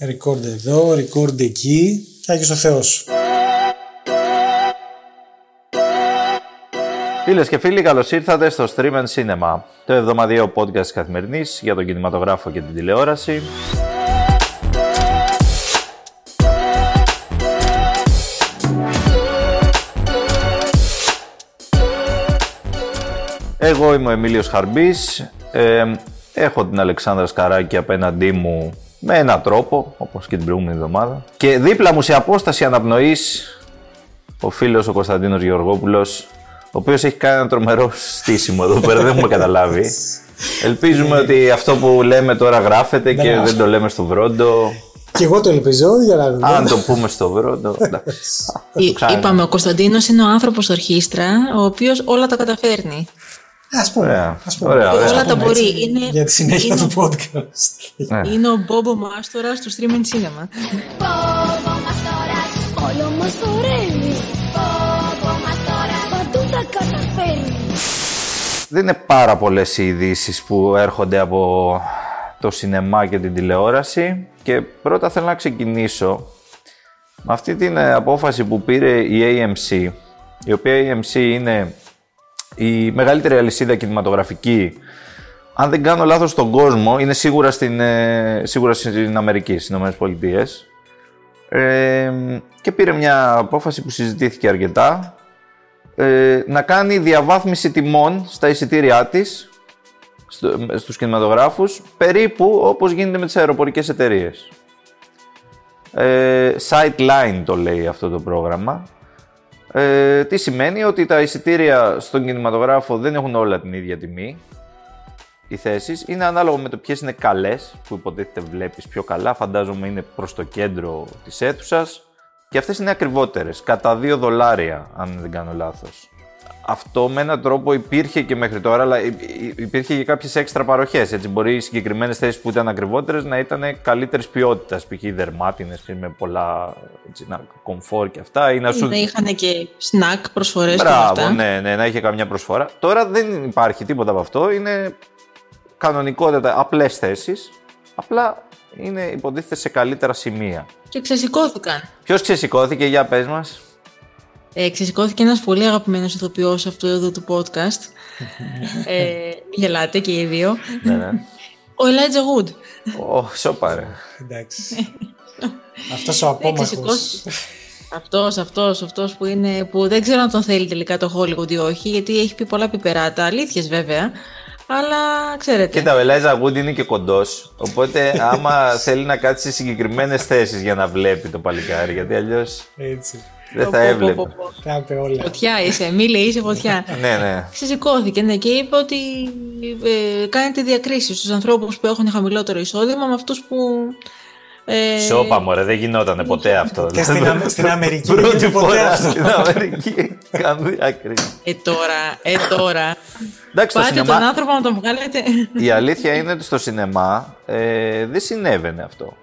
Record εδώ, record εκεί και Άγιος ο Θεός. Φίλες και φίλοι, καλώς ήρθατε στο Stream and Cinema, το εβδομαδιαίο podcast της καθημερινής για τον κινηματογράφο και την τηλεόραση. Εγώ είμαι ο Εμίλιος Χαρμπής, ε, έχω την Αλεξάνδρα Σκαράκη απέναντί μου με έναν τρόπο, όπως και την προηγούμενη εβδομάδα. Και δίπλα μου σε απόσταση αναπνοής, ο φίλος ο Κωνσταντίνος Γεωργόπουλος, ο οποίος έχει κάνει ένα τρομερό στήσιμο εδώ πέρα, δεν έχουμε καταλάβει. Ελπίζουμε ότι αυτό που λέμε τώρα γράφεται και Ναι. δεν το λέμε στο βρόντο. Και εγώ το ελπίζω για να δω. Αν το πούμε στο βρόντο. εντάξει. Θα το ξανά. Είπαμε, ο Κωνσταντίνος είναι ο άνθρωπος ορχήστρα, ο οποίος όλα τα καταφέρνει. Ας πούμε. Ωραία. Ας πούμε. Ωραία, Ας ωραία. Όλα τα πούμε μπορεί. έτσι, Είναι- Για τη συνέχεια είναι- του podcast. Ναι. Είναι ο Μπόμπο Μάστορα του Stream and Cinema. Πόπο μας τώρα όλο μας χορεύει Πόπο μας τώρα παντού τα καταφέρνει Δεν είναι πάρα πολλές οι ειδήσεις που έρχονται από το σινεμά και την τηλεόραση και πρώτα θέλω να ξεκινήσω με αυτή την ε, απόφαση που πήρε η AMC η οποία η AMC είναι η μεγαλύτερη αλυσίδα κινηματογραφική αν δεν κάνω λάθος στον κόσμο είναι σίγουρα στην, ε, σίγουρα στην Αμερική, στις Ηνωμένες Πολιτείες ε, και πήρε μια απόφαση που συζητήθηκε αρκετά ε, να κάνει διαβάθμιση τιμών στα εισιτήριά της στο, στους κινηματογράφους περίπου όπως γίνεται με τις αεροπορικές εταιρείες. Ε, Sightline το λέει αυτό το πρόγραμμα. Ε, τι σημαίνει ότι τα εισιτήρια στον κινηματογράφο δεν έχουν όλα την ίδια τιμή. Οι θέσεις είναι ανάλογα με το ποιες είναι καλές, που υποτίθεται βλέπεις πιο καλά, φαντάζομαι είναι προς το κέντρο της αίθουσας και αυτές είναι ακριβότερες, κατά 2 δολάρια αν δεν κάνω λάθος. Αυτό με έναν τρόπο υπήρχε και μέχρι τώρα, αλλά υ- υ- υπήρχε και κάποιες έξτρα παροχές. Έτσι, μπορεί οι συγκεκριμένες θέσεις που ήταν ακριβότερες να ήταν καλύτερης ποιότητας, π.χ. δερμάτινες με πολλά έτσι, να, κομφόρ και αυτά, ή να σου Να είχαν και snack προσφορές και Μπράβο, αυτά. ναι, ναι, να είχε καμιά προσφορά. Τώρα δεν υπάρχει τίποτα από αυτό. Είναι κανονικότατα απλές θέσεις. Απλά είναι υποτίθεται σε καλύτερα σημεία. Και ξεσηκώθηκαν. Ποιος ξεσηκώθηκε, για πες μας. Ε, ξεσηκώθηκε ένας πολύ αγαπημένος ηθοποιός αυτού εδώ του podcast. ε, γελάτε και οι δύο. ναι, ναι. Ο Elijah Wood. Ω, σοπαρε. Εντάξει. Αυτός ο Ε, απόμαχος. ξεσηκώθηκε. Αυτός, αυτός, αυτός που είναι, που δεν ξέρω αν τον θέλει τελικά το Hollywood ή όχι, γιατί έχει πει πολλά πιπεράτα, αλήθειες βέβαια, αλλά ξέρετε. Κοίτα, ο Ελάιζα Wood είναι και κοντός, οπότε άμα θέλει να κάτσει σε συγκεκριμένες θέσεις για να βλέπει το παλικάρι, γιατί αλλιώς Έτσι. Δεν Πω, θα πω, πω, έβλεπε. πω, πω. Τα είπε όλα. Φωτιά είσαι, μίλε είσαι φωτιά. Ναι, ναι. Ξεσηκώθηκε ναι, και είπε ότι ε, κάνετε διακρίσεις στους ανθρώπους που έχουν χαμηλότερο εισόδημα με αυτούς που... Ε, Σώπα μωρέ, δεν γινότανε ποτέ αυτό. Και στην, Αμε- στην Αμερική δεν Πρώτη γίνεται ποτέ φορά αυτό. στην Αμερική κάνουν διάκριση. Ε, τώρα, ε, τώρα. Εντάξει, στο Πάτε σινεμά, τον άνθρωπο να τον βγάλετε. η αλήθεια είναι ότι στο σινεμά ε, δεν συνέβαινε αυτό.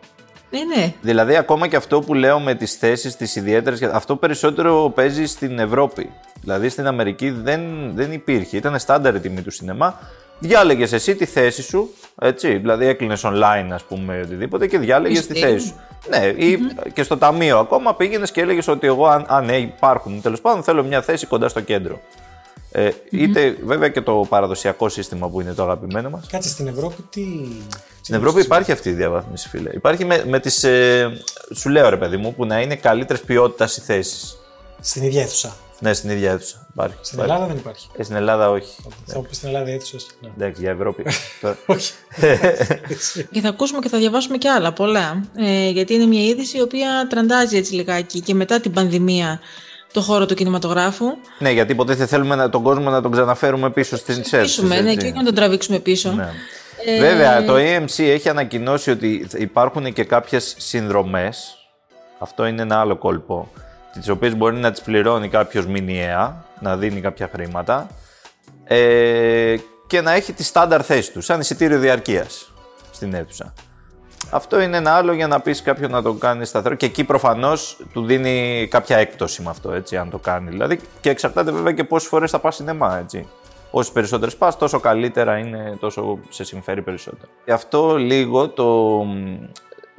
Ναι, ναι. Δηλαδή, ακόμα και αυτό που λέω με τις θέσεις, τις ιδιαίτερες, αυτό περισσότερο παίζει στην Ευρώπη. Δηλαδή, στην Αμερική δεν, δεν υπήρχε. Ήταν στάνταρ η τιμή του σινεμά. Διάλεγες εσύ τη θέση σου, έτσι. Δηλαδή, έκλεινες online, ας πούμε, οτιδήποτε και διάλεγες τη Είστε. θέση σου. Ναι, ή και στο ταμείο ακόμα πήγαινες και έλεγες ότι εγώ, αν, αν ναι, υπάρχουν τέλος πάντων, θέλω μια θέση κοντά στο κέντρο. Ε, είτε βέβαια και το παραδοσιακό σύστημα που είναι το αγαπημένο μας. Κάτσε στην Ευρώπη τι... Στην Ευρώπη υπάρχει αυτή η διαβάθμιση, φίλε. Υπάρχει με, με τις, ε, σου λέω ρε παιδί μου, που να είναι καλύτερη ποιότητας οι θέσεις. Στην ίδια αίθουσα. Ναι, στην ίδια αίθουσα. Υπάρχει. Στην Υπάρχει. Ελλάδα δεν υπάρχει. Ε, στην Ελλάδα όχι. Θα μου πεις στην Ελλάδα η αίθουσα. Ναι. Εντάξει, για Ευρώπη. Τώρα- Όχι. Και θα ακούσουμε και θα διαβάσουμε και άλλα πολλά. Ε, γιατί είναι μια είδηση η οποία τραντάζει έτσι λιγάκι και μετά την πανδημία το χώρο του κινηματογράφου. ναι, γιατί υποτίθεται θέλουμε να, τον κόσμο να τον ξαναφέρουμε πίσω στις αίθουσες. Πείσουμε, ναι, έτσι. και όχι να τον τραβήξουμε πίσω. Ναι. Ε, Βέβαια, το AMC έχει ανακοινώσει ότι υπάρχουν και κάποιες συνδρομές. Αυτό είναι ένα άλλο κόλπο. Τις οποίες μπορεί να τις πληρώνει κάποιος μηνιαία, να δίνει κάποια χρήματα ε, και να έχει τη στάνταρ θέση του, σαν εισιτήριο διαρκείας στην αίθουσα. Αυτό είναι ένα άλλο για να πεις κάποιον να το κάνεις σταθερό και εκεί προφανώς του δίνει κάποια έκπτωση με αυτό, έτσι, αν το κάνει. Δηλαδή και εξαρτάται βέβαια και πόσες φορές θα πας σινεμά, έτσι. Όσες περισσότερες πας, τόσο καλύτερα είναι, τόσο σε συμφέρει περισσότερο. Γι' αυτό λίγο το,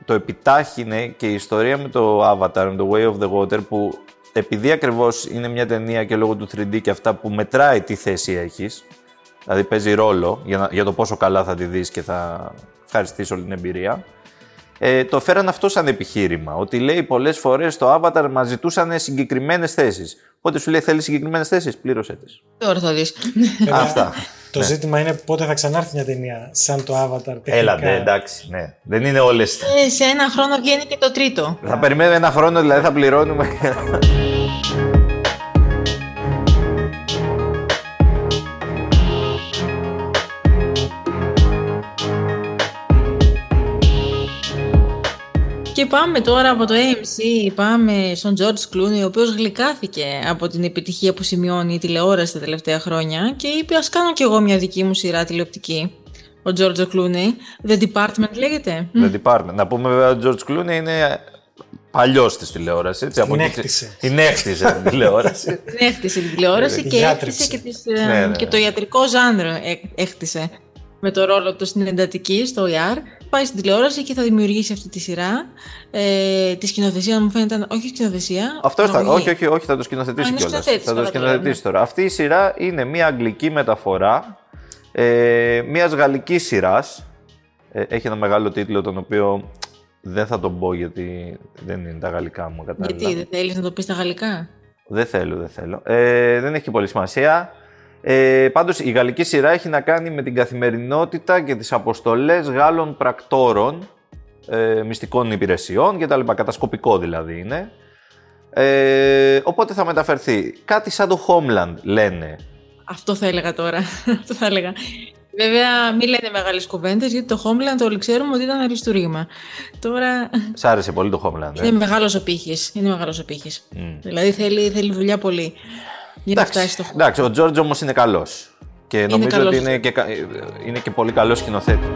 το επιτάχυνε και η ιστορία με το Avatar, με το Way of the Water, που επειδή ακριβώς είναι μια ταινία και λόγω του 3D και αυτά που μετράει τι θέση έχεις, δηλαδή παίζει ρόλο για, να- για το πόσο καλά θα τη δεις και θα ευχαριστείς όλη την εμπειρία, ε, το φέραν αυτό σαν επιχείρημα. Ότι λέει πολλές φορές στο Avatar μας ζητούσαν συγκεκριμένες θέσεις. Οπότε σου λέει θέλεις συγκεκριμένες θέσεις, πλήρωσέ τις. Τώρα θα δεις. Βέβαια, Αυτά. Το ζήτημα είναι πότε θα ξανάρθει μια ταινία σαν το Avatar. τεχνικά. Έλα, ναι, εντάξει. Ναι. Δεν είναι όλες. Ε, σε ένα χρόνο βγαίνει και το τρίτο. Θα περιμένουμε ένα χρόνο, δηλαδή θα πληρώνουμε. Και πάμε τώρα από το AMC, πάμε στον George Clooney, ο οποίος γλυκάθηκε από την επιτυχία που σημειώνει η τηλεόραση τα τελευταία χρόνια και είπε ας κάνω κι εγώ μια δική μου σειρά τηλεοπτική. Ο George Clooney, The Department λέγεται. The Department. Να πούμε βέβαια ότι ο George Clooney είναι παλιός της τηλεόρασης. Έτσι, Την εκεί- έκτισε. Την έκτισε την τηλεόραση. Την έκτισε την τηλεόραση Την και γιάτρεψε. έκτισε και, τις, ε, Ναι, ναι, και ναι. το ιατρικό ζάνρο ε- έκτισε με το ρόλο του στην εντατική, στο ER. Πάει στην τηλεόραση και θα δημιουργήσει αυτή τη σειρά. Ε, τη σκηνοθεσία μου φαίνεται, όχι σκηνοθεσία. Αυτό θα, παραγωγή. όχι, όχι, όχι, θα το Α, σκηνοθετήσει είναι κιόλας. σκηνοθέτης, Θα το καλά, καλά, σκηνοθετήσει τώρα. Αυτή η σειρά είναι μια αγγλική μεταφορά ε, μιας γαλλικής σειράς. Ε, έχει ένα μεγάλο τίτλο τον οποίο δεν θα τον πω γιατί δεν είναι τα γαλλικά μου κατάλληλα. Γιατί δεν θέλεις να το πεις στα γαλλικά; Δεν θέλω, δεν θέλω. Ε, δεν έχει και πολύ σημασία. Ε, πάντως η γαλλική σειρά έχει να κάνει με την καθημερινότητα και τις αποστολές Γάλλων πρακτόρων, ε, μυστικών υπηρεσιών κτλ. Κατασκοπικό δηλαδή είναι. Ε, οπότε θα μεταφερθεί. Κάτι σαν το Homeland λένε. Αυτό θα έλεγα τώρα. Αυτό θα έλεγα. Βέβαια, μην λένε μεγάλες κουβέντες, γιατί το Homeland όλοι ξέρουμε ότι ήταν αριστούργημα. Τώρα Σ' άρεσε πολύ το Homeland. Ε; είναι μεγάλος ο πύχης. Είναι μεγάλος ο πύχης. Μμ. Δηλαδή θέλει, θέλει δουλειά πολύ για να Εντάξει, φτάσει στο χώρο. εντάξει, ο Τζόρτζ όμως είναι καλός. Και νομίζω καλός. ότι είναι και, κα- είναι και πολύ καλός σκηνοθέτης.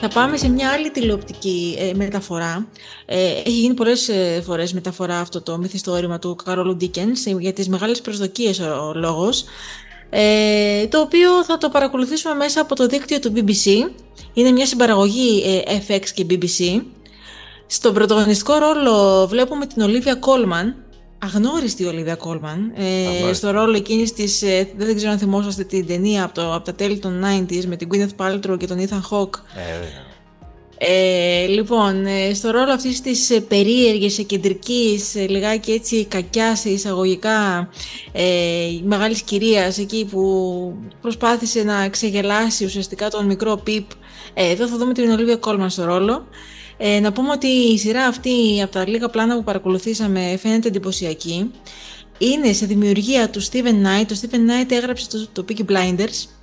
Θα πάμε σε μια άλλη τηλεοπτική ε, μεταφορά. Ε, έχει γίνει πολλές ε, φορές μεταφορά αυτό το μυθιστόρημα του Καρόλου Ντίκενς ε, για τις μεγάλες προσδοκίες ο, ο λόγος. Ε, το οποίο θα το παρακολουθήσουμε μέσα από το δίκτυο του BBC. Είναι μια συμπαραγωγή ε, FX και BBC. Στον πρωταγωνιστικό ρόλο βλέπουμε την Ολίβια Κόλμαν, αγνώριστη Ολίβια Κόλμαν, ε, Αγνώριστη. στο ρόλο εκείνης της, ε, δεν ξέρω αν θυμόσαστε την ταινία από, το, από τα τέλη των 90s με την Gwyneth Paltrow και τον Ethan Hawke. Ε, Ε, λοιπόν, ε, στο ρόλο αυτής της ε, περίεργης, κεντρικής, ε, λιγάκι έτσι κακιάς σε εισαγωγικά ε, μεγάλης κυρίας εκεί που προσπάθησε να ξεγελάσει ουσιαστικά τον μικρό Πιπ. Ε, εδώ θα δούμε την Ολίβια Κόλμαν στο ρόλο. Ε, να πούμε ότι η σειρά αυτή από τα λίγα πλάνα που παρακολουθήσαμε φαίνεται εντυπωσιακή. Είναι σε δημιουργία του Steven Knight. Το Steven Knight έγραψε το, το Peaky Blinders.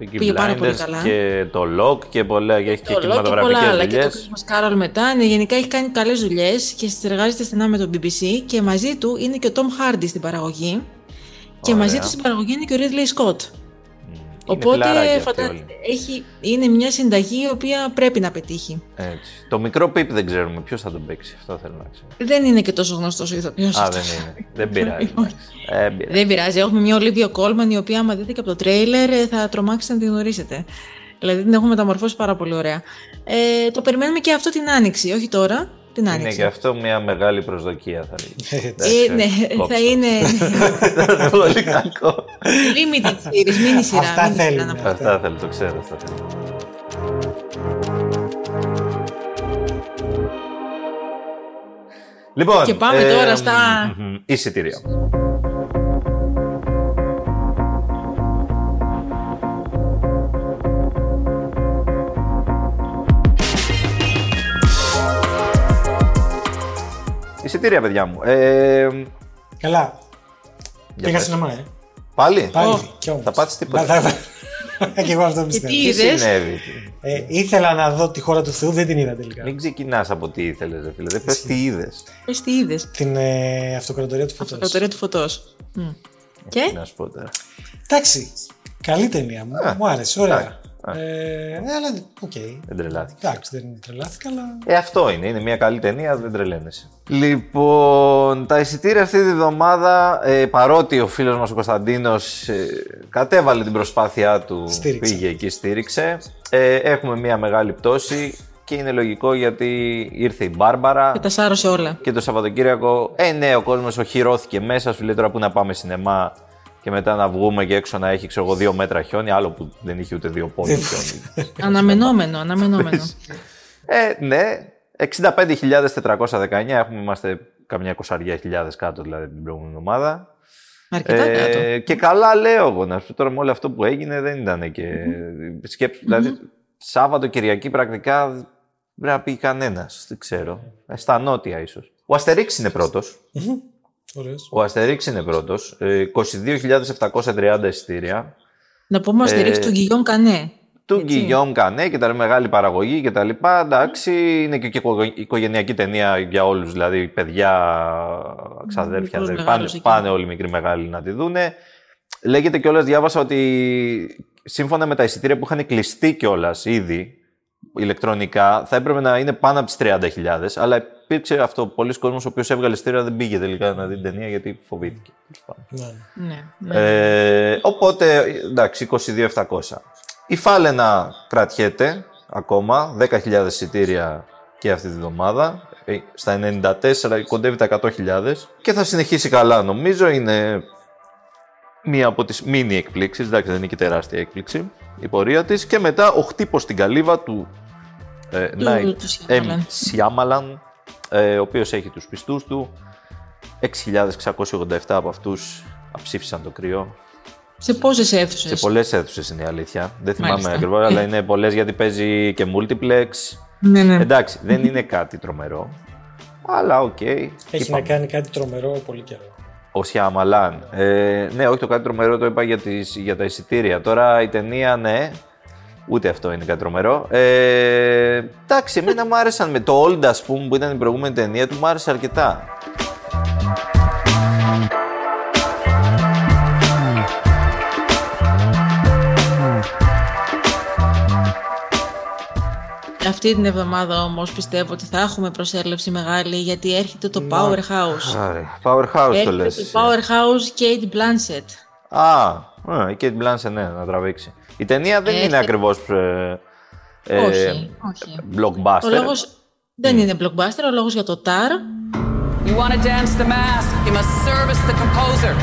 Peaky Πήγε πάρα πολύ Blinders καλά. Και το Lock και πολλά, και έχει και Το Loki και πολλά κινηματογραφικές άλλα και το δουλειές. Christmas Carol μετά. Ναι, γενικά έχει κάνει καλές δουλειές και συνεργάζεται στενά με το BBC και μαζί του είναι και ο Tom Hardy στην παραγωγή και Ωραία. μαζί του στην παραγωγή είναι και ο Ridley Scott. Είναι Οπότε φιλαράκια αυτοί φαντα- όλοι. έχει, είναι μια συνταγή η οποία πρέπει να πετύχει. Έτσι. Το μικρό Πιπ δεν ξέρουμε ποιος θα τον παίξει. Αυτό θέλω να ξέρω. Δεν είναι και τόσο γνωστός ο ηθοποιός Α, αυτός. δεν είναι. δεν πειράζει. εντάξει. Ε, πειράζει. Δεν πειράζει. Έχουμε μια Ολίβια Κόλμαν η οποία, άμα δείτε και από το τρέιλερ, ε, θα τρομάξετε να την γνωρίσετε. Δηλαδή την έχουμε μεταμορφώσει πάρα πολύ ωραία. Ε, το περιμένουμε και αυτό την άνοιξη. Όχι τώρα, την Είναι άνοιξη. και αυτό μια μεγάλη προσδοκία θα λέγει. Έτσι. Ε, ναι, κόψτε θα το. είναι Ήταν πολύ κακό. limited series, mini σειρά. Αυτά mini σειρά θέλουμε. να πω. Αυτά θέλω, το ξέρω. Αυτά θέλω. Λοιπόν, Και πάμε τώρα στα- μ, μ, Εισιτήρια. Εισιτήρια, παιδιά μου. Ε, Καλά. για Πήγα πες. σινεμά, ε. Πάλι; Πάλι. Ω. Κι όμως. Θα πάτσεις τίποτα. Θα- θα- Και εγώ αυτό πιστεύω. τι Τι είδες; συνέβη; Ε, ήθελα να δω τη χώρα του Θεού, δεν την είδα τελικά. Μην ξεκινάς από τι ήθελες, ρε φίλε. Δεν πες τι είδες. Πες τι είδες. Την ε, αυτοκρατορία του φωτός. Αυτοκρατορία του φωτός. Μμ. Και; Να σου πω τώρα. Εντάξει. Καλή ταινία μου. Α, Μου άρεσε. Ωραία. Εντάξει. Ε, αλλά οκ. Δεν τρελάθηκε. Εντάξει, δεν τρελάθηκα, αλλά. Ε, αυτό είναι. Είναι μια καλή ταινία, δεν τρελαίνεσαι. Λοιπόν, τα εισιτήρια αυτή τη βδομάδα, ε, παρότι ο φίλος μας ο Κωνσταντίνος ε, κατέβαλε την προσπάθειά του, Στήριξε. πήγε εκεί, στήριξε. Ε, έχουμε μια μεγάλη πτώση και είναι λογικό γιατί ήρθε η Μπάρμπαρα Και τα σάρωσε όλα. και το Σαββατοκύριακο, ε ναι, ο κόσμος οχυρώθηκε μέσα, σου λέει τώρα που να πάμε σινεμά και μετά να βγούμε και έξω να έχει ξέρω εγώ δύο μέτρα χιόνι, άλλο που δεν είχε ούτε δύο πόδια χιόνι. Αναμενόμενο, αναμενόμενο. Ε, ναι, 65.419 έχουμε, είμαστε καμιά εικοσαριά χιλιάδες κάτω δηλαδή την προηγούμενη ομάδα. Αρκετά κάτω. Ε, και καλά λέω εγώ, να σου πω τώρα με όλο αυτό που έγινε δεν ήταν και σκέψου, δηλαδή Σάββατο, Κυριακή πρακτικά δεν πρέπει να πει κανένας, δεν ξέρω. Ε, στα νότια ίσως. Ο Αστερίξ είναι πρώτος. Ωραίος. Ο Αστερίξ είναι πρώτος. Ε, 22.730 εισιτήρια. Να πούμε ο στηρίξη ε, του Γκυγιόν Κανέ. Του Έτσι. Γκυγιόμ Κανέ και τα μεγάλη παραγωγή και τα λοιπά. Εντάξει, είναι και, και οικογε- οικογενειακή ταινία για όλους, δηλαδή παιδιά, ξαδέρφια, Μικρούς, αδέρφια, πάνε, μεγάλους εκεί. πάνε όλοι οι μικροί μεγάλοι να τη δούνε. Λέγεται κιόλας, διάβασα ότι σύμφωνα με τα εισιτήρια που είχαν κλειστεί κιόλας ήδη, ηλεκτρονικά, θα έπρεπε να είναι πάνω από τις 30.000, αλλά υπήρξε αυτό, πολλοί κόσμος ο οποίος έβγαλε εισιτήρια δεν πήγε τελικά να δει την ταινία γιατί φοβήθηκε. Ναι. Ναι, ναι. Ε, οπότε, εντάξει, 22.700. Η Φάλαινα κρατιέται ακόμα, 10.000 εισιτήρια και αυτή τη βδομάδα. Ε, Στα 94 κοντεύει τα 100.000 και θα συνεχίσει καλά νομίζω. Είναι μία από τις μίνι εκπλήξεις, εντάξει δεν είναι και τεράστια έκπληξη η πορεία της. Και μετά ο χτύπος στην καλύβα του ε, Του- Night του M. Shyamalan. Shyamalan, ε, ο οποίος έχει τους πιστούς του. 6.687 από αυτούς ψήφισαν το κρύο. Σε πόσες αίθουσες; Σε πολλές αίθουσες είναι η αλήθεια. Δεν θυμάμαι Μάλιστα. ακριβώς, αλλά είναι πολλές γιατί παίζει και multiplex. Ναι, ναι. Εντάξει, δεν είναι κάτι τρομερό. Αλλά οκ. Έχει Είπαμε. να κάνει κάτι τρομερό πολύ καιρό. Ο Σιαμαλάν. Ε, ναι, όχι το κάτι τρομερό το είπα για, τις, για τα εισιτήρια. Τώρα η ταινία, ναι. Ούτε αυτό είναι κάτι τρομερό. Ε, εντάξει, εμένα μου άρεσαν με το Old, ας πούμε, που ήταν η προηγούμενη ταινία του, μου άρεσε αρκετά. Αυτή την εβδομάδα όμως πιστεύω ότι θα έχουμε προσέλευση μεγάλη γιατί έρχεται το Powerhouse. Άρε, Powerhouse το Έρχεται λες. το εσύ. Powerhouse Kate Blanchett. Α, α, η Kate Blanchett, ναι, να τραβήξει. Η ταινία δεν είναι Έρχεται- ακριβώς ε, ε, όχι, όχι. blockbuster. Ο λόγος δεν είναι blockbuster, ο λόγος για το TAR. You want to dance the mask, you must service the composer.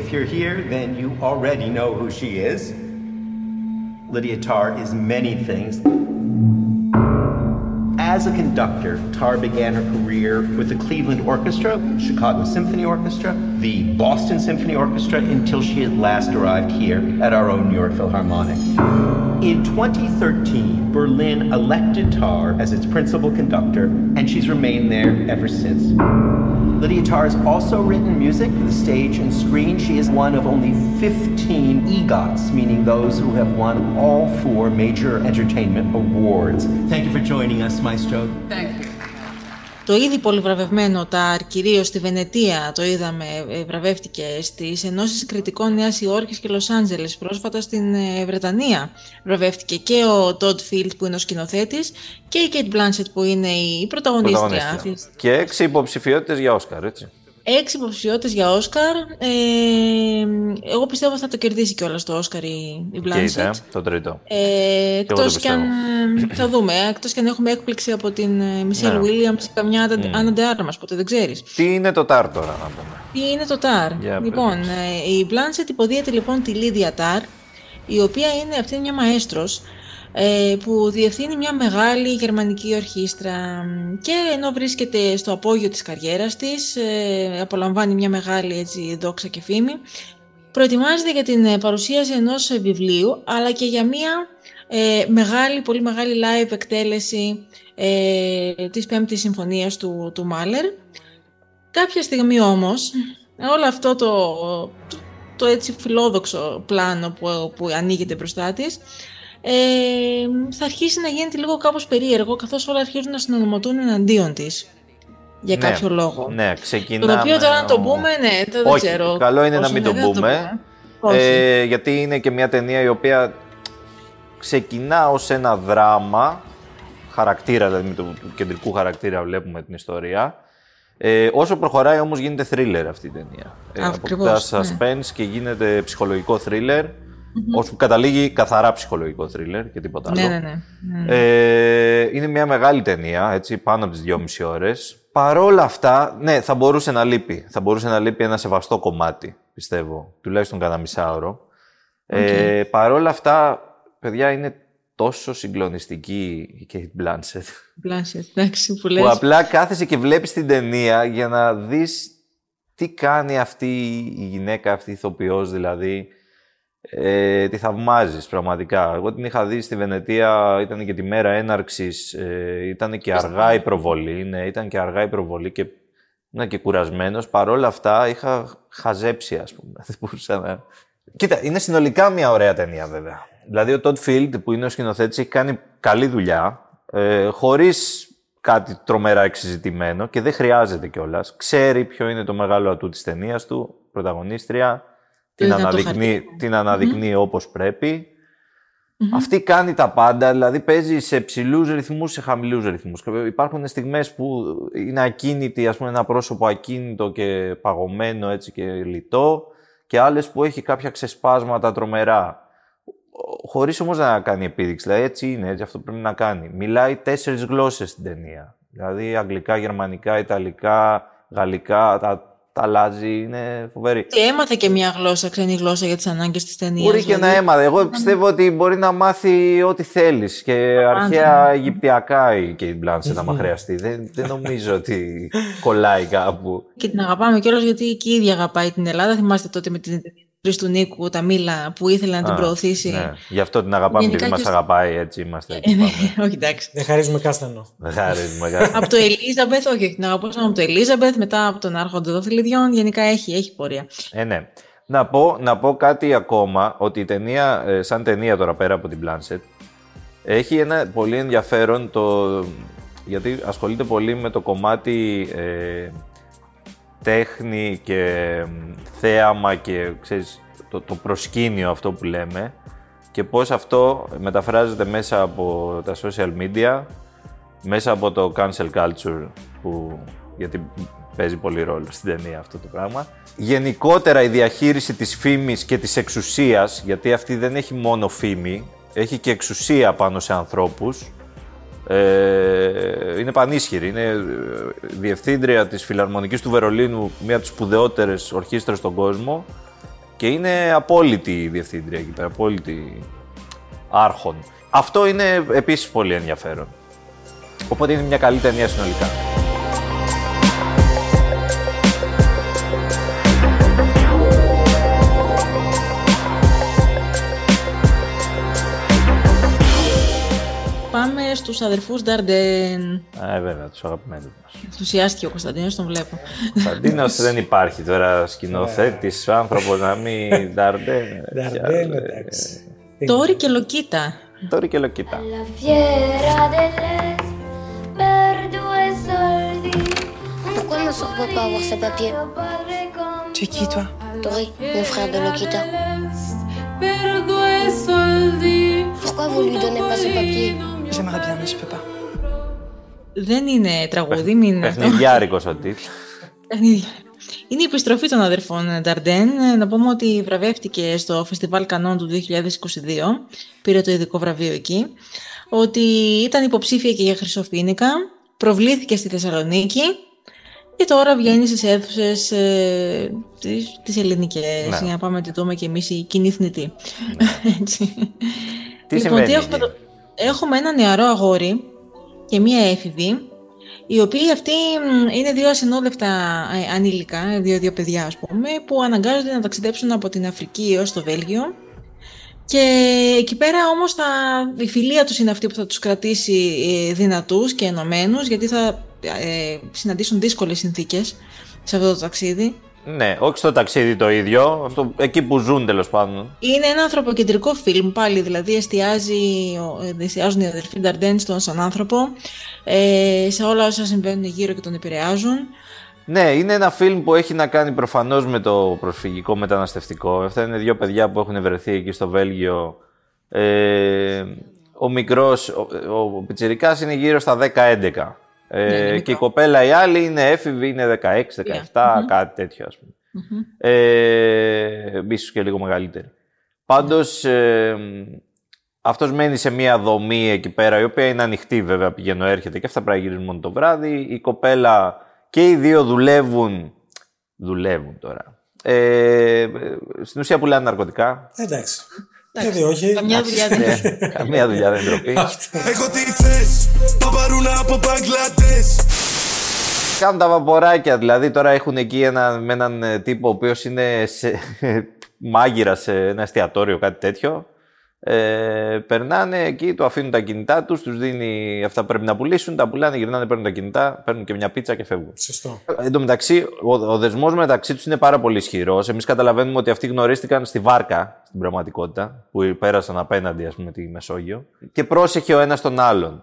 If you're here, then you already know who she is. Lydia Tarr is many things. As a conductor, Tar began her career with the Cleveland Orchestra, Chicago Symphony Orchestra, the Boston Symphony Orchestra, until she at last arrived here at our own New York Philharmonic. In 2013, Berlin elected Tar as its principal conductor, and she's remained there ever since. Lydia Tarr has also written music for the stage and screen. She is one of only 15 EGOTs, meaning those who have won all four major entertainment awards. Thank you for joining us, Maestro. Thank you. Το ήδη πολύ βραβευμένο ΤΑΡ, κυρίως στη Βενετία το είδαμε, ε, βραβεύτηκε στις ενώσεις κριτικών Νέας Υόρκης και Λος Άντζελες. Πρόσφατα στην ε, Βρετανία βραβεύτηκε και ο Todd Field που είναι ο σκηνοθέτης και η Kate Blanchett που είναι η πρωταγωνίστρια. Πρωταγωνίστρια. αυτής. Και έξι υποψηφιότητες για Όσκαρ, έτσι. Έξι υποψηφιότητες για Όσκαρ. Ε, εγώ πιστεύω θα το κερδίσει κιόλας το Όσκαρ η, η Και είτε, Blanchett. το τρίτο. Ε, εγώ το εκτός κι αν, πιστεύω. θα δούμε, ε, εκτός κι αν έχουμε έκπληξη από την Μισελ Ναι. Williams ή καμιά Άννα Ντεάρμας, ποτέ δεν ξέρεις. Τι είναι το τάρ τώρα, να πούμε; Τι είναι το TAR. Για λοιπόν, πες. ε, η Blanchett υποδίεται λοιπόν τη Λίδια TAR, η οποία είναι, αυτή είναι μια μαέστρος, ε, που διευθύνει μια μεγάλη γερμανική ορχήστρα και ενώ βρίσκεται στο απόγειο της καριέρας της, ε, απολαμβάνει μια μεγάλη έτσι, δόξα και φήμη, προετοιμάζεται για την ε, παρουσίαση ενός ε, βιβλίου, αλλά και για μια ε, μεγάλη, πολύ μεγάλη live εκτέλεση ε, της πέμπτης συμφωνίας του, του Μάλερ. Κάποια στιγμή όμως, όλο αυτό το, το, το έτσι φιλόδοξο πλάνο που, που ανοίγεται μπροστά της, ε, θα αρχίσει να γίνεται λίγο κάπως περίεργο, καθώς όλα αρχίζουν να συνονομωτούν εναντίον της. Για Ναι. κάποιο λόγο. Ναι, Το ξεκινάμε. οποίο τώρα να το όμως. πούμε, ναι, το δεν Όχι, ξέρω. καλό είναι να πόσο μην το είναι, δεν πούμε. Όχι. Ε, γιατί είναι και μια ταινία η οποία ξεκινά ως ένα δράμα, χαρακτήρα, δηλαδή με το του κεντρικού χαρακτήρα βλέπουμε την ιστορία. Ε, όσο προχωράει όμως γίνεται thriller αυτή η ταινία. Ε, Ακριβώς, αποκτά ναι. suspense και γίνεται ψυχολογικό thriller, όσο καταλήγει καθαρά ψυχολογικό thriller και τίποτα άλλο. Ναι, ναι, ναι. ναι. Ε, είναι μια μεγάλη ταινία, έτσι, πάνω από τις δυόμιση ώρες. Παρόλα αυτά, ναι, θα μπορούσε να λείπει. Θα μπορούσε να λείπει ένα σεβαστό κομμάτι, πιστεύω. Τουλάχιστον κανένα μισάωρο. Ε, παρόλα αυτά, παιδιά, είναι τόσο συγκλονιστική η Kate Blanchett. Μπλάνσετ, εντάξει, που Που λες. απλά κάθεσαι και βλέπεις την ταινία για να δεις τι κάνει αυτή η γυναίκα, αυτή η ηθοποιός δηλαδή. Ε, τη θαυμάζεις πραγματικά. Εγώ την είχα δει στη Βενετία, ήταν και τη μέρα έναρξης, ε, ήταν και αργά η προβολή, ναι, ήταν και αργά η προβολή και ήμουν και κουρασμένος. Παρ' όλα αυτά είχα χαζέψει, ας πούμε. Δεν μπορούσα να... Κοίτα, είναι συνολικά μια ωραία ταινία βέβαια. Δηλαδή ο Todd Field που είναι ο σκηνοθέτης έχει κάνει καλή δουλειά, ε, χωρίς κάτι τρομερά εξυζητημένο και δεν χρειάζεται κιόλας. Ξέρει ποιο είναι το μεγάλο ατού της ταινίας του, πρωταγωνίστρια, την δυνατό αναδεικνύει, χαρτί. την αναδεικνύει όπως πρέπει. Αυτή κάνει τα πάντα, δηλαδή παίζει σε ψηλούς ρυθμούς, σε χαμηλούς ρυθμούς. Και Υπάρχουν στιγμές που είναι ακίνητη, ας πούμε ένα πρόσωπο ακίνητο και παγωμένο έτσι και λιτό και άλλες που έχει κάποια ξεσπάσματα τρομερά. Χωρίς όμως να κάνει επίδειξη, δηλαδή έτσι είναι, έτσι αυτό πρέπει να κάνει. Μιλάει τέσσερις γλώσσες στην ταινία. Δηλαδή αγγλικά, γερμανικά, ιταλικά, γαλλικά, τα, τα αλλάζει, είναι φοβερή. Και έμαθε και μια γλώσσα, ξένη γλώσσα για τις ανάγκες της ταινίας. Μπορεί και δηλαδή. να έμαθε. Εγώ πιστεύω ότι μπορεί να μάθει ό,τι θέλεις. Και αρχαία Αιγυπτιακά η Kate Blanchett, άμα χρειαστεί. Δεν, δεν νομίζω ότι κολλάει κάπου. Και την αγαπάμε κιόλας γιατί και η ίδια αγαπάει την Ελλάδα. Θυμάστε τότε με την Τρεις του Νίκου, τα Μήλα που ήθελε να την Α, προωθήσει. Ναι. Γι' αυτό την αγαπάμε, Γενικά γιατί και μας στο- αγαπάει, έτσι είμαστε. Ε, Έτσι, ναι, πάμε. όχι εντάξει. Δεν χαρίζουμε κάστανο. Δεν χαρίζουμε κάτι. από το Ελίζαμπεθ, όχι, όχι, την αγαπούσαμε από το Ελίζαμπεθ, μετά από τον Άρχοντα των Θηλυδιών. Γενικά έχει, έχει πορεία. Ε, ναι. Να πω, να πω κάτι ακόμα, ότι η ταινία, ε, σαν ταινία τώρα πέρα από την Blanchett, έχει ένα πολύ ενδιαφέρον το... γιατί ασχολείται πολύ με το κομμάτι ε, τέχνη και μ, θέαμα και ξέρεις, το, το προσκήνιο αυτό που λέμε και πώς αυτό μεταφράζεται μέσα από τα social media, μέσα από το cancel culture που γιατί παίζει πολύ ρόλο στην ταινία αυτό το πράγμα. Γενικότερα η διαχείριση της φήμης και της εξουσίας, γιατί αυτή δεν έχει μόνο φήμη, έχει και εξουσία πάνω σε ανθρώπους, ε, είναι πανίσχυρη. Είναι ε, διευθύντρια της Φιλαρμονικής του Βερολίνου, μία από τις σπουδαιότερες ορχήστρες στον κόσμο και είναι απόλυτη η διευθύντρια εκεί πέρα, απόλυτη άρχον. Αυτό είναι επίσης πολύ ενδιαφέρον. Οπότε είναι μια καλή ταινία συνολικά. Πάμε στους αδερφούς Νταρντέν. Ε, βέβαια, τους αγαπημένους μας. Ενθουσιάστηκε ο Κωνσταντίνος, τον βλέπω. Κωνσταντίνος δεν υπάρχει τώρα σκηνοθέτης, άνθρωπος να μην... Νταρντέν. Νταρντέν, εντάξει. Τόρι και Λοκίτα. Τώρα και λοκίτα. La fiera dell'Est per due soldi. Pourquoi ma soeur peut pas avoir ses papiers; Tu es qui, toi; Tori, le frère de Lokita. Pourquoi vous lui donnez pas ses papiers J'aimerais bien, mais je peux pas. Δεν είναι τραγούδι, μην είναι αυτό. Παιχνιδιάρικος ο τίτλος. Παιχνίδια. Είναι η επιστροφή των αδερφών Νταρντέν. Να πούμε ότι βραβεύτηκε στο Φεστιβάλ Κανών του 2022. Πήρε το ειδικό βραβείο εκεί. Ότι ήταν υποψήφια και για Χρυσοφίνικα. Προβλήθηκε στη Θεσσαλονίκη. Και τώρα βγαίνει στις αίθουσες ε, τις, τις ελληνικές. Ναι. Για να πάμε να τη δούμε και εμείς οι κοινοί θνητοί. Έτσι. Τι Λοιπόν, συμβαίνει τι έχουμε, εκεί; εδώ; Έχουμε ένα νεαρό αγόρι και μία έφηβη, οι οποίοι αυτοί μ, είναι δύο ασυνόδευτα ε, ανήλικα, δύο-δύο παιδιά ας πούμε, που αναγκάζονται να ταξιδέψουν από την Αφρική έως το Βέλγιο. Και εκεί πέρα όμως θα, η φιλία τους είναι αυτή που θα τους κρατήσει ε, δυνατούς και ενωμένους, γιατί θα ε, συναντήσουν δύσκολες συνθήκες σε αυτό το ταξίδι. Ναι, όχι στο ταξίδι το ίδιο, αυτό, εκεί που ζουν τέλος πάντων. Είναι ένα ανθρωποκεντρικό φιλμ πάλι, δηλαδή εστιάζει, ε, εστιάζουν οι αδερφοί Νταρντέν στον, στον άνθρωπο, ε, σε όλα όσα συμβαίνουν γύρω και τον επηρεάζουν. Ναι, είναι ένα φιλμ που έχει να κάνει προφανώς με το προσφυγικό μεταναστευτικό. Αυτά είναι δύο παιδιά που έχουν βρεθεί εκεί στο Βέλγιο. Ε, ο μικρός, ο, ο Πιτσιρικάς είναι γύρω στα 10-11. Ε, Ναι, είναι και η μικρό. κοπέλα η άλλη είναι έφηβη, είναι 16-17, κάτι τέτοιο ας πούμε. Ε, ίσως και λίγο μεγαλύτερη. Πάντως, ε, αυτός μένει σε μια δομή εκεί πέρα, η οποία είναι ανοιχτή βέβαια, πηγαίνω έρχεται και αυτά πρέπει να γυρίζουν μόνο το βράδυ. Η κοπέλα και οι δύο δουλεύουν, δουλεύουν τώρα. Ε, στην ουσία πουλάνε ναρκωτικά. Εντάξει. Γιατί όχι. Καμιά δουλειά δεν έχει. Ε, Καμία δουλειά δεν είναι ντροπή. Έχω τι θες Παπαρούνα από Μπαγκλαντές Κάνουν τα βαποράκια, δηλαδή τώρα έχουν εκεί ένα, με έναν ε, τύπο ο οποίος είναι σε, μάγειρα σε ένα εστιατόριο, κάτι τέτοιο. Ε, περνάνε εκεί, του αφήνουν τα κινητά τους, τους δίνει αυτά που πρέπει να πουλήσουν, τα πουλάνε, γυρνάνε, παίρνουν τα κινητά, παίρνουν και μια πίτσα και φεύγουν. Σωστό. Εν τω μεταξύ, ο, ο δεσμός μεταξύ τους είναι πάρα πολύ ισχυρός. Εμείς καταλαβαίνουμε ότι αυτοί γνωρίστηκαν στη βάρκα, στην πραγματικότητα, που πέρασαν απέναντι, ας πούμε, τη Μεσόγειο. Και πρόσεχε ο ένας τον άλλον.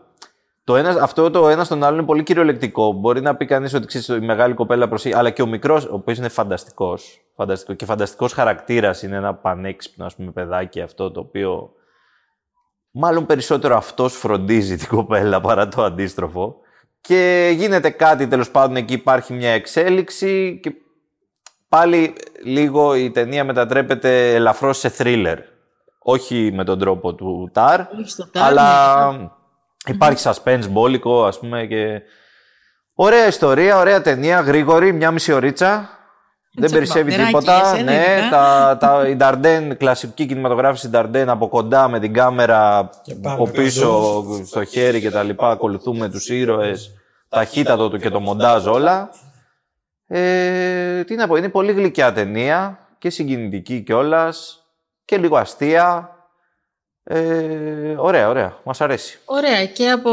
Το ένας, αυτό το ένας τον άλλον είναι πολύ κυριολεκτικό. Μπορεί να πει κανείς ότι ξέρεις, η μεγάλη κοπέλα προσέχει, αλλά και ο μικρός, ο οποίος είναι φανταστικός. Φανταστικό, και φανταστικός χαρακτήρας είναι ένα πανέξυπνο, ας πούμε, παιδάκι αυτό το οποίο. Μάλλον περισσότερο αυτός φροντίζει την κοπέλα παρά το αντίστροφο. Και γίνεται κάτι τέλος πάντων εκεί υπάρχει μια εξέλιξη και πάλι λίγο η ταινία μετατρέπεται ελαφρώς σε θρίλερ. Όχι με τον τρόπο του Ταρ, Όχι στο Ταρ, αλλά ναι. Υπάρχει suspense μπόλικο ας πούμε και... Ωραία ιστορία, ωραία ταινία, γρήγορη, μια μισή ωρίτσα. Δεν Τσακ, περισσεύει μπατεράκι, τίποτα. εσένα Ναι, ειδικά. τα, τα, η Νταρντέν, κλασική κινηματογράφηση Νταρντέν από κοντά με την κάμερα πάμε από πίσω στο χέρι και τα λοιπά. Ακολουθούμε τους ήρωες, ταχύτατο του και το μοντάζ όλα. Ε, τι να πω, είναι πολύ γλυκιά ταινία και συγκινητική κιόλας και λίγο αστεία. Ε, ωραία, ωραία. Μας αρέσει. Ωραία, και από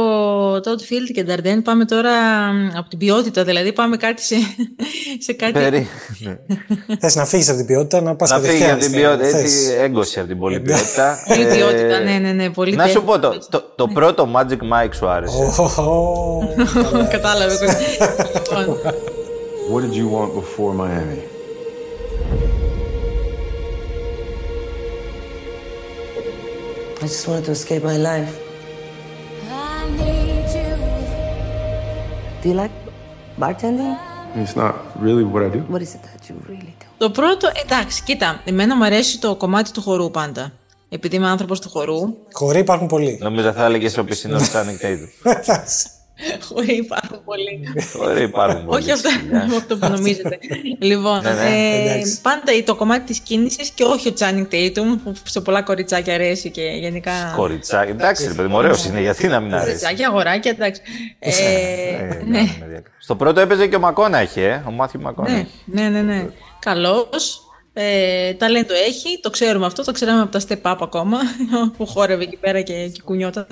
Todd Field και Darden πάμε τώρα μ, από την ποιότητα, δηλαδή πάμε κάτι σε, σε κάτι... Περί... Θες να φύγεις από την ποιότητα, να πας Να φύγει από την ποιότητα, Θες. έτσι έγκωση από την πολλή ποιότητα. Πολύ Ε, ποιότητα, ναι, ναι, ναι, πολύ Να σου τέχνη. πω, το, το, το πρώτο Magic Mike σου άρεσε. Ω, Κατάλαβε. Λοιπόν, What did you want before Miami? Just wanted to escape my life. I need you. Do you like bartending? It's not really what I do. What is it that you really do? το πρώτο, εντάξει, κοίτα, εμένα μου αρέσει το κομμάτι του χορού πάντα. Επειδή είμαι άνθρωπος του χορού, Χωρί υπάρχουν πολλοί. Νομίζω θα έλεγες ο πισινό Channing Tatum. χοροί υπάρχουν πολλοί. Ωραία, υπάρχουν πολλοί. όχι αυτά, αυτό που νομίζετε. λοιπόν, Ναι, ναι, ε, εντάξει. πάντα το κομμάτι της κίνησης και όχι ο Channing Tatum, που σε πολλά κοριτσάκια αρέσει και γενικά... Κοριτσάκι. Εντάξει, ρε παιδί μου, ωραίος είναι, γιατί να μην αρέσει. Κοριτσάκια, αγοράκια, εντάξει. Ε, Ε, ναι, με διακρίνει. Στο πρώτο έπαιζε και ο Μακόναχη, ε, ο Μάθιου Μακόναχη. ναι, ναι, ναι, ναι. Καλός. Ε, ταλέντο έχει, το ξέρουμε αυτό, το ξέραμε από τα step up ακόμα, που χόρευε εκεί πέρα και, και κουνιόταν.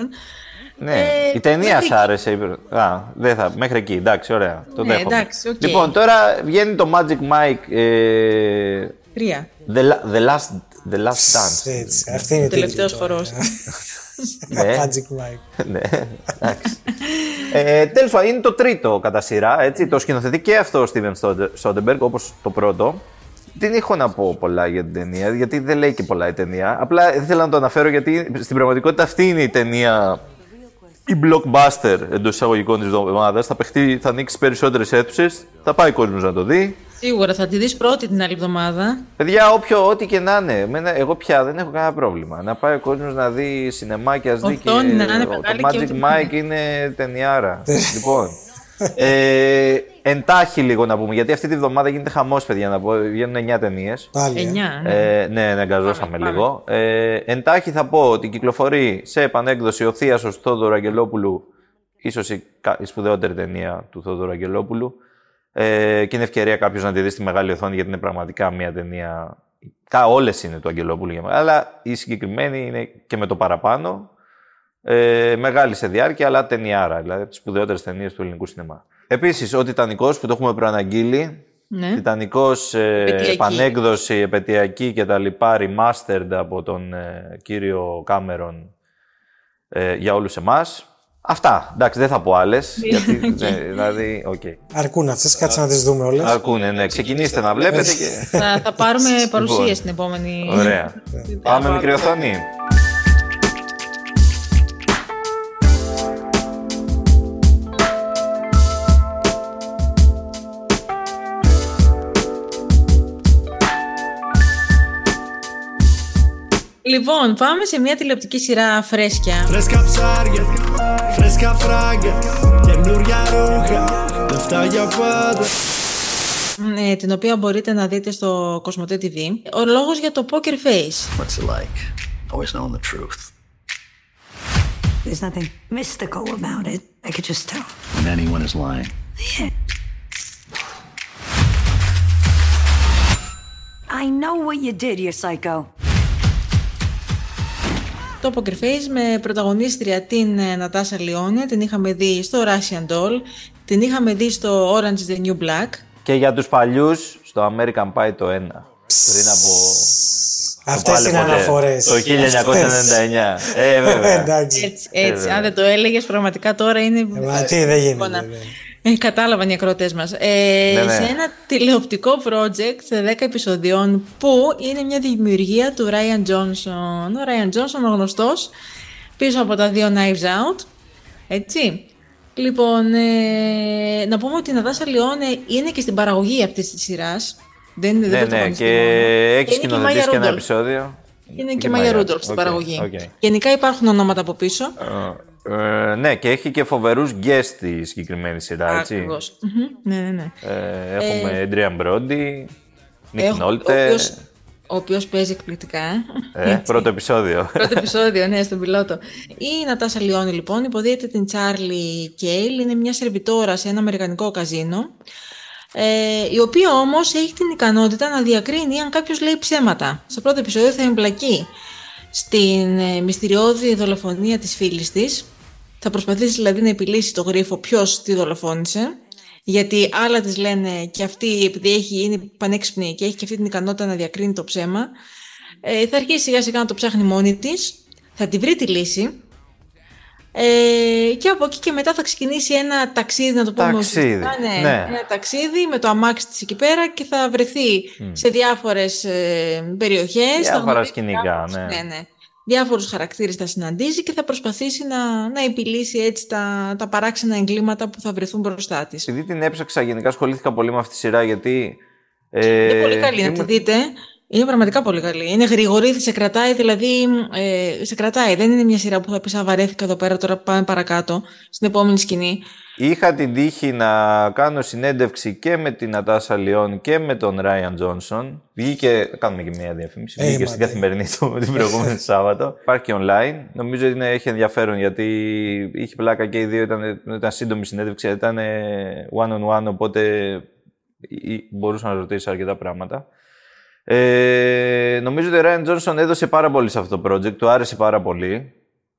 Ναι, Ε, η ταινία μέχρι- σ' άρεσε. είπε- Α, δεν θα, μέχρι εκεί, εντάξει, ωραία. Το Ναι, δέχομαι. εντάξει, οκ. Λοιπόν, τώρα βγαίνει το Magic Mike. Ε, Τρία. the, la- the, last, the Last Dance. Έτσι, αυτή είναι η Ο τελευταίος τίτλη τώρα. χορός. Ναι. Magic Mike. ναι, εντάξει. ε, Τέλος πάντων, είναι το τρίτο κατά σειρά. Έτσι, το σκηνοθετεί και αυτό ο Steven Soderbergh, όπως το πρώτο. Δεν έχω να πω πολλά για την ταινία, γιατί δεν λέει και πολλά η ταινία. Απλά ήθελα να το αναφέρω γιατί στην πραγματικότητα αυτή είναι η ταινία. Η blockbuster εντός εισαγωγικών της εβδομάδας. Θα παιχτεί, θα ανοίξει περισσότερες αίθουσες. Θα πάει ο κόσμος να το δει. Σίγουρα θα τη δεις πρώτη την άλλη εβδομάδα. Παιδιά, όποιο, ό,τι και να είναι. Εμένα, εγώ πια δεν έχω κανένα πρόβλημα. Να πάει ο κόσμος να δει σινεμά και ας δει και. Οθόνη να είναι το μεγάλη Magic και ό,τι Mike είναι ταινιάρα. λοιπόν. Ε, εντάχει λίγο να πούμε, γιατί αυτή τη βδομάδα γίνεται χαμός, παιδιά, να πω. Βγαίνουν 9 ταινίες. Πάλι. ε; Εννιά. ναι. Ε, ναι, ναι, αγκαζώσαμε Πάμε, πάμε. λίγο. Ε, εντάχει θα πω ότι κυκλοφορεί σε επανέκδοση ο Θίασος Θόδωρου Αγγελόπουλου, ίσως η, κα- η σπουδαιότερη ταινία του Θόδωρου Αγγελόπουλου. Ε, και είναι ευκαιρία κάποιος να τη δει στη μεγάλη οθόνη, γιατί είναι πραγματικά μια ταινία. Τα όλες είναι του Αγγελόπουλου για μένα, αλλά η συγκεκριμένη είναι και με το παραπάνω. Ε, μεγάλη σε διάρκεια, αλλά ταινιάρα, δηλαδή από τις σπουδαιότερες ταινίες του ελληνικού σινεμά. Επίσης, ο Τιτανικός που το έχουμε προαναγγείλει, Ναι. Τιτανικός ε, Επετειακή. επανέκδοση, επετειακή και τα λοιπά, remastered από τον ε, κύριο Κάμερον ε, για όλους εμάς. Αυτά. Εντάξει, δεν θα πω άλλες. γιατί. ναι, δηλαδή, οκ. Αρκούν αυτές, κάτσε να τις δούμε όλες. Αρκούνε, ναι. Ξεκινήστε να βλέπετε και. θα, θα πάρουμε παρουσία στην επόμενη. Ωραία. Πάμε μικρή οθόνη. Λοιπόν, πάμε σε μια τηλεοπτική σειρά φρέσκια. Φρέσκα ψάρια, φρέσκα φράγκα, καινούρια ρούχα, λεφτά για πάντα. ε, την οποία μπορείτε να δείτε στο Κοσμοτέ TV. Ο λόγος για το Poker Face. What's it like? Always knowing the truth. There's nothing mystical about it. I could just tell. When anyone is lying. I know what you did, you psycho. Το Poker Face με πρωταγωνίστρια την ε, Νατάσα Λιόνε, την είχαμε δει στο Russian Doll, την είχαμε δει στο Orange is the New Black. Και για τους παλιούς, στο American Pie το 1. Πριν από... Αυτέ πάλι είναι ποτέ. αναφορέ. Το 1999. ε, βέβαια. Εντάξει. Έτσι, έτσι. Αν δεν το έλεγε, πραγματικά τώρα είναι. Μα τι, δεν γίνεται. Εικόνα. ναι. Ε, κατάλαβαν οι ακροτές μας. Ε, Ναι, ναι. Σε ένα τηλεοπτικό project 10 επεισοδιών που είναι μια δημιουργία του Rian Johnson. Ο Rian Johnson ο γνωστός πίσω από τα δύο Knives Out. Έτσι. Λοιπόν, ε, να πούμε ότι η Νατάσα Λιόνε είναι και στην παραγωγή αυτής της σειράς. Δεν είναι Ναι, δεν ναι, πρωταγωνιστεί και μόνο. έχει Είναι και η Μάγια σκηνοθετήσει και ένα Ρούντολφ. επεισόδιο. Είναι και η Μάγια Ρούντολφ στην Οκ, παραγωγή. οκ. Γενικά υπάρχουν ονόματα από πίσω. Ε, ε, ναι, και έχει και φοβερούς guest στη συγκεκριμένη σειρά, έτσι. Ακριβώς. Μμμ. Ναι, ναι, ναι. Ε, έχουμε Adrian Brody, Nick Έχω- ο Nolte. οποίος- Ο οποίος παίζει εκπληκτικά. ε. Ε, πρώτο επεισόδιο. Πρώτο επεισόδιο, ναι, στον πιλότο. Η Νατάσα Λιόνι, λοιπόν, υποδίεται την Τσάρλι Κέιλ. Είναι μια σερβιτόρα σε ένα αμερικανικό καζίνο. Ε, η οποία όμως έχει την ικανότητα να διακρίνει αν κάποιος λέει ψέματα. Στο πρώτο επεισόδιο θα εμπλακεί στην ε, μυστηριώδη δολοφονία της φίλης της. Θα προσπαθήσεις δηλαδή να επιλύσεις το γρίφο ποιος τη δολοφόνησε. Γιατί άλλα της λένε και αυτή επειδή έχει, είναι πανέξυπνη και έχει και αυτή την ικανότητα να διακρίνει το ψέμα. Ε, θα αρχίσει σιγά σιγά να το ψάχνει μόνη της. Θα τη βρει τη λύση. Ε, και από εκεί και μετά θα ξεκινήσει ένα ταξίδι, να το πούμε Ταξίδι, ουσιαστικά, ναι, ναι. Ένα ταξίδι με το αμάξι της εκεί πέρα και θα βρεθεί σε διάφορες ε, περιοχές. θα Διάφορα γνωρίσει σκηνικά, διάφορους- ναι. ναι, ναι. Διάφορους χαρακτήρες θα συναντήσει και θα προσπαθήσει να, να επιλύσει έτσι τα, τα παράξενα εγκλήματα που θα βρεθούν μπροστά της. Επειδή την έψαξα, γενικά ασχολήθηκα πολύ με αυτή τη σειρά γιατί. Ε, Είναι πολύ καλή να ήμουν- τη δείτε. Είναι πραγματικά πολύ καλή. Είναι γρήγορη, σε κρατάει, δηλαδή ε, σε κρατάει. Δεν είναι μια σειρά που θα πεις «Α, βαρέθηκα εδώ πέρα, τώρα πάμε παρακάτω, στην επόμενη σκηνή. Είχα την τύχη να κάνω συνέντευξη και με την Νατάσα Λιόν και με τον Ράιαν Τζόνσον. Βγήκε, κάνουμε και μια διαφήμιση, Ε, βγήκε μα, στην ναι. καθημερινή του την προηγούμενη Σάββατο. Υπάρχει και online. Νομίζω ότι είναι, έχει ενδιαφέρον γιατί είχε πλάκα και οι δύο, ήταν, ήταν σύντομη συνέντευξη, ήταν ε, one on one, οπότε ε, ε, μπορούσα να ρωτήσω αρκετά πράγματα. Ε, νομίζω ότι ο Ράιαν Τζόνσον έδωσε πάρα πολύ σε αυτό το project, του άρεσε πάρα πολύ.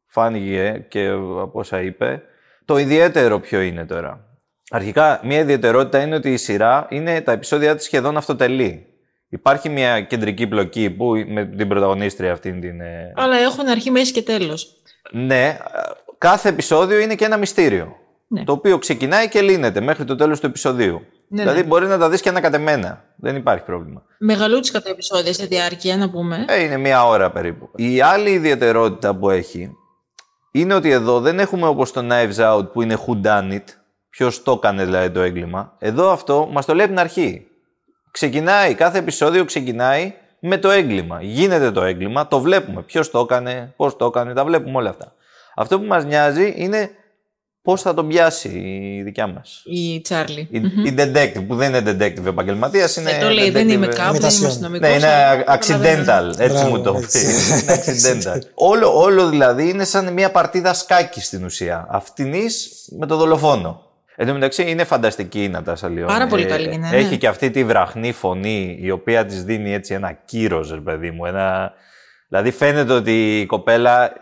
Φάνηκε και από όσα είπε. Το ιδιαίτερο ποιο είναι τώρα. Αρχικά, μια ιδιαιτερότητα είναι ότι η σειρά είναι τα επεισόδια της σχεδόν αυτοτελή. Υπάρχει μια κεντρική πλοκή που με την πρωταγωνίστρια αυτήν την. ε, Αλλά έχουν αρχή, μέση και τέλος. Ναι, κάθε επεισόδιο είναι και ένα μυστήριο. Ναι. Το οποίο ξεκινάει και λύνεται μέχρι το τέλος του επεισοδίου. Ναι, δηλαδή ναι. μπορεί να τα δεις και ανακατεμένα. Δεν υπάρχει πρόβλημα. Μεγαλούτσικα τα επεισόδια σε διάρκεια, να πούμε. Ε, είναι μία ώρα περίπου. Η άλλη ιδιαιτερότητα που έχει είναι ότι εδώ δεν έχουμε όπως το Knives Out που είναι who done it, ποιος το έκανε δηλαδή το έγκλημα. Εδώ αυτό μας το λέει από την αρχή. Ξεκινάει, κάθε επεισόδιο ξεκινάει με το έγκλημα. Γίνεται το έγκλημα, το βλέπουμε. Ποιος το έκανε, πώς το έκανε, τα βλέπουμε όλα αυτά. Αυτό που μας νοιάζει είναι πώς θα τον πιάσει η δικιά μας; Η Τσάρλι. Η, η detective, που δεν είναι detective επαγγελματίας, είναι Ε, το λέει, δεν detective- είμαι κάπου, δεν είμαι Ημιτασιόν. αστυνομικός. ναι, είναι accidental, έτσι Μπράβο, μου το έτσι. πει. Είναι accidental. όλο, όλο δηλαδή είναι σαν μια παρτίδα σκάκι στην ουσία. Αυτινής με το δολοφόνο. Εν τω μεταξύ είναι φανταστική η Νατάσα Λιόν. Πάρα πολύ καλή είναι, ναι. Έχει και αυτή τη βραχνή φωνή η οποία της δίνει έτσι ένα κύρος, ρε παιδί μου. Ένα... Δηλαδή φαίνεται ότι η κοπέλα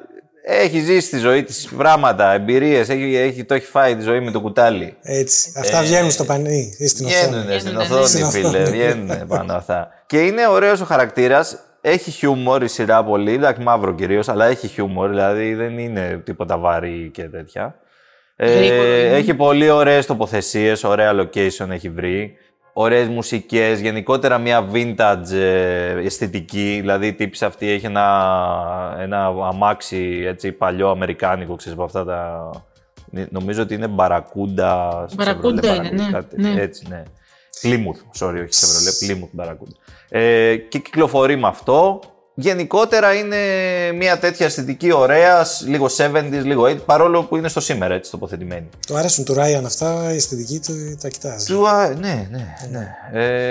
έχει ζήσει τη ζωή της πράγματα, εμπειρίες, έχει, έχει, το έχει φάει τη ζωή με το κουτάλι. Έτσι. Αυτά βγαίνουν στο πανί ή στην οθόνη. Βγαίνουν στην Βγαίνουνε, ναι. οθόνη, Στην φίλε. οθόνη. Βγαίνουν πάνω αυτά. Και είναι ωραίος ο χαρακτήρας. Έχει χιούμορ η σειρά πολύ. Εντάξει, μαύρο κυρίως, αλλά έχει χιούμορ. Δηλαδή δεν είναι τίποτα βαρύ και τέτοια. Γρήγορο είναι. έχει πολύ ωραίες τοποθεσίες, ωραία location έχει βρει. Ωραίες μουσικές, γενικότερα μια vintage ε, αισθητική. Δηλαδή η τύψη αυτή έχει ένα, ένα αμάξι έτσι, παλιό αμερικάνικο, ξέρεις, από αυτά τα... Νομίζω ότι είναι μπαρακούντα. σε Μπαρακούντα Chevrolet, είναι, ναι, κάτι ναι. Έτσι, ναι. Plymouth, sorry, όχι Chevrolet, Plymouth Barracuda. Ε, και κυκλοφορεί με αυτό. Γενικότερα είναι μια τέτοια αισθητική ωραία, σ- λίγο 70s, λίγο 80s, παρόλο που είναι στο σήμερα έτσι τοποθετημένη. Το αρέσουν του Ράιαν αυτά, η αισθητική του τα κοιτάζει. Του, α, ναι, ναι, ναι.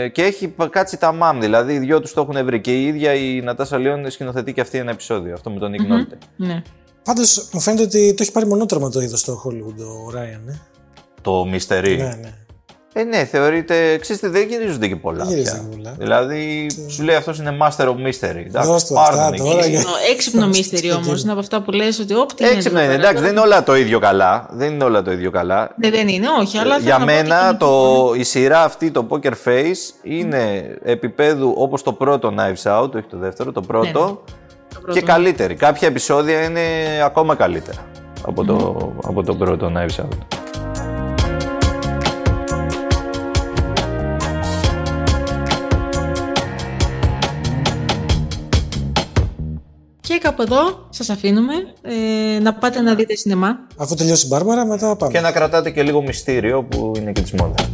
Ε, και έχει πα- κάτσει τα μάμ, δηλαδή οι δυο τους το έχουν βρει. Και η ίδια η Νατάσα Λιόν σκηνοθετεί και αυτή ένα επεισόδιο, αυτό με τον Nick Nolte. Ναι. Πάντως μου φαίνεται ότι το έχει πάρει μονότρομα το είδος στο Hollywood ο Ράιαν. Ε. Το Mystery. Ναι, ναι. Ε, ναι, θεωρείται. Ξέρεις τι, δεν γυρίζονται και πολλά. Δεν γυρίζονται πια. και πολλά. Δηλαδή, σου λέει αυτός είναι Master of Mystery. Εντάξει, Δώσ' του πάρ' αυτά τον εκεί. τώρα για- Έξυπνο, έξυπνο μύστερι όμως. Είναι από αυτά που λες ότι όπ, τι είναι Έξυπνα εδώ είναι, πέρα. εντάξει, δεν είναι όλα το ίδιο καλά. Δεν είναι όλα το ίδιο καλά. Ναι, δεν είναι, όχι. Αλλά Για θέλω να πω ότι μένα είναι το, η σειρά αυτή, το Poker Face, είναι επίπεδου όπως το πρώτο Knives Out, όχι το δεύτερο, το πρώτο, Ναι, το πρώτο. και καλύτερη. Κάποια επεισόδια είναι ακόμα καλύτερα από το, από το πρώτο Knives Out. Και κάπου εδώ σας αφήνουμε ε, να πάτε να δείτε σινεμά. Αφού τελειώσει η Μπάρμπαρα, μετά πάμε. Και να κρατάτε και λίγο μυστήριο που είναι και της μόδας.